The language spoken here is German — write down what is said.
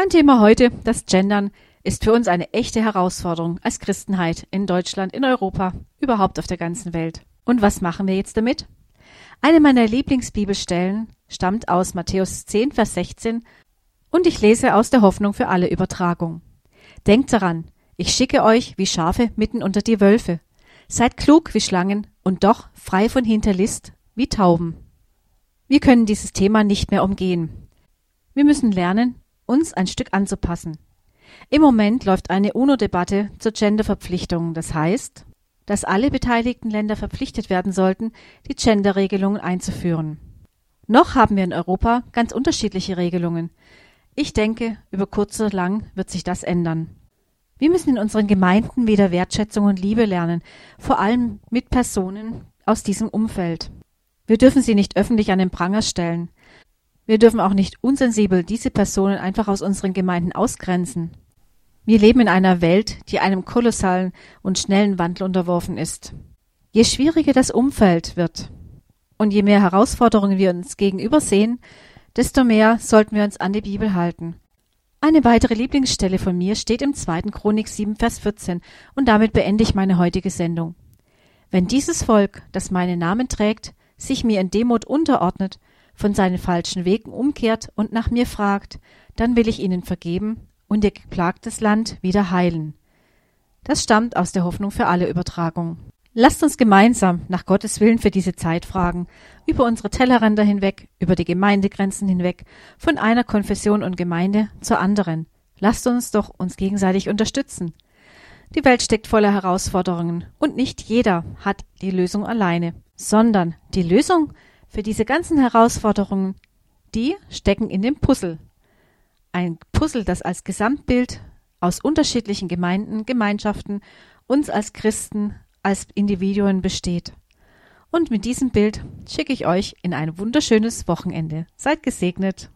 Mein Thema heute, das Gendern, ist für uns eine echte Herausforderung als Christenheit in Deutschland, in Europa, überhaupt auf der ganzen Welt. Und was machen wir jetzt damit? Eine meiner Lieblingsbibelstellen stammt aus Matthäus 10, Vers 16 und ich lese aus der Hoffnung für alle Übertragung. Denkt daran, ich schicke euch wie Schafe mitten unter die Wölfe. Seid klug wie Schlangen und doch frei von Hinterlist wie Tauben. Wir können dieses Thema nicht mehr umgehen. Wir müssen lernen, uns ein Stück anzupassen. Im Moment läuft eine UNO-Debatte zur Genderverpflichtung. Das heißt, dass alle beteiligten Länder verpflichtet werden sollten, die Genderregelungen einzuführen. Noch haben wir in Europa ganz unterschiedliche Regelungen. Ich denke, über kurz oder lang wird sich das ändern. Wir müssen in unseren Gemeinden wieder Wertschätzung und Liebe lernen, vor allem mit Personen aus diesem Umfeld. Wir dürfen sie nicht öffentlich an den Pranger stellen. Wir dürfen auch nicht unsensibel diese Personen einfach aus unseren Gemeinden ausgrenzen. Wir leben in einer Welt, die einem kolossalen und schnellen Wandel unterworfen ist. Je schwieriger das Umfeld wird und je mehr Herausforderungen wir uns gegenüber sehen, desto mehr sollten wir uns an die Bibel halten. Eine weitere Lieblingsstelle von mir steht im 2. Chronik 7, Vers 14 und damit beende ich meine heutige Sendung. Wenn dieses Volk, das meinen Namen trägt, sich mir in Demut unterordnet von seinen falschen Wegen umkehrt und nach mir fragt, dann will ich ihnen vergeben und ihr geplagtes Land wieder heilen. Das stammt aus der Hoffnung für alle Übertragung. Lasst uns gemeinsam nach Gottes Willen für diese Zeit fragen, über unsere Tellerränder hinweg, über die Gemeindegrenzen hinweg, von einer Konfession und Gemeinde zur anderen. Lasst uns doch uns gegenseitig unterstützen. Die Welt steckt voller Herausforderungen und nicht jeder hat die Lösung alleine, sondern die Lösung für diese ganzen Herausforderungen, die stecken in dem Puzzle. Ein Puzzle, das als Gesamtbild aus unterschiedlichen Gemeinden, Gemeinschaften, uns als Christen, als Individuen besteht. Und mit diesem Bild schicke ich euch in ein wunderschönes Wochenende. Seid gesegnet.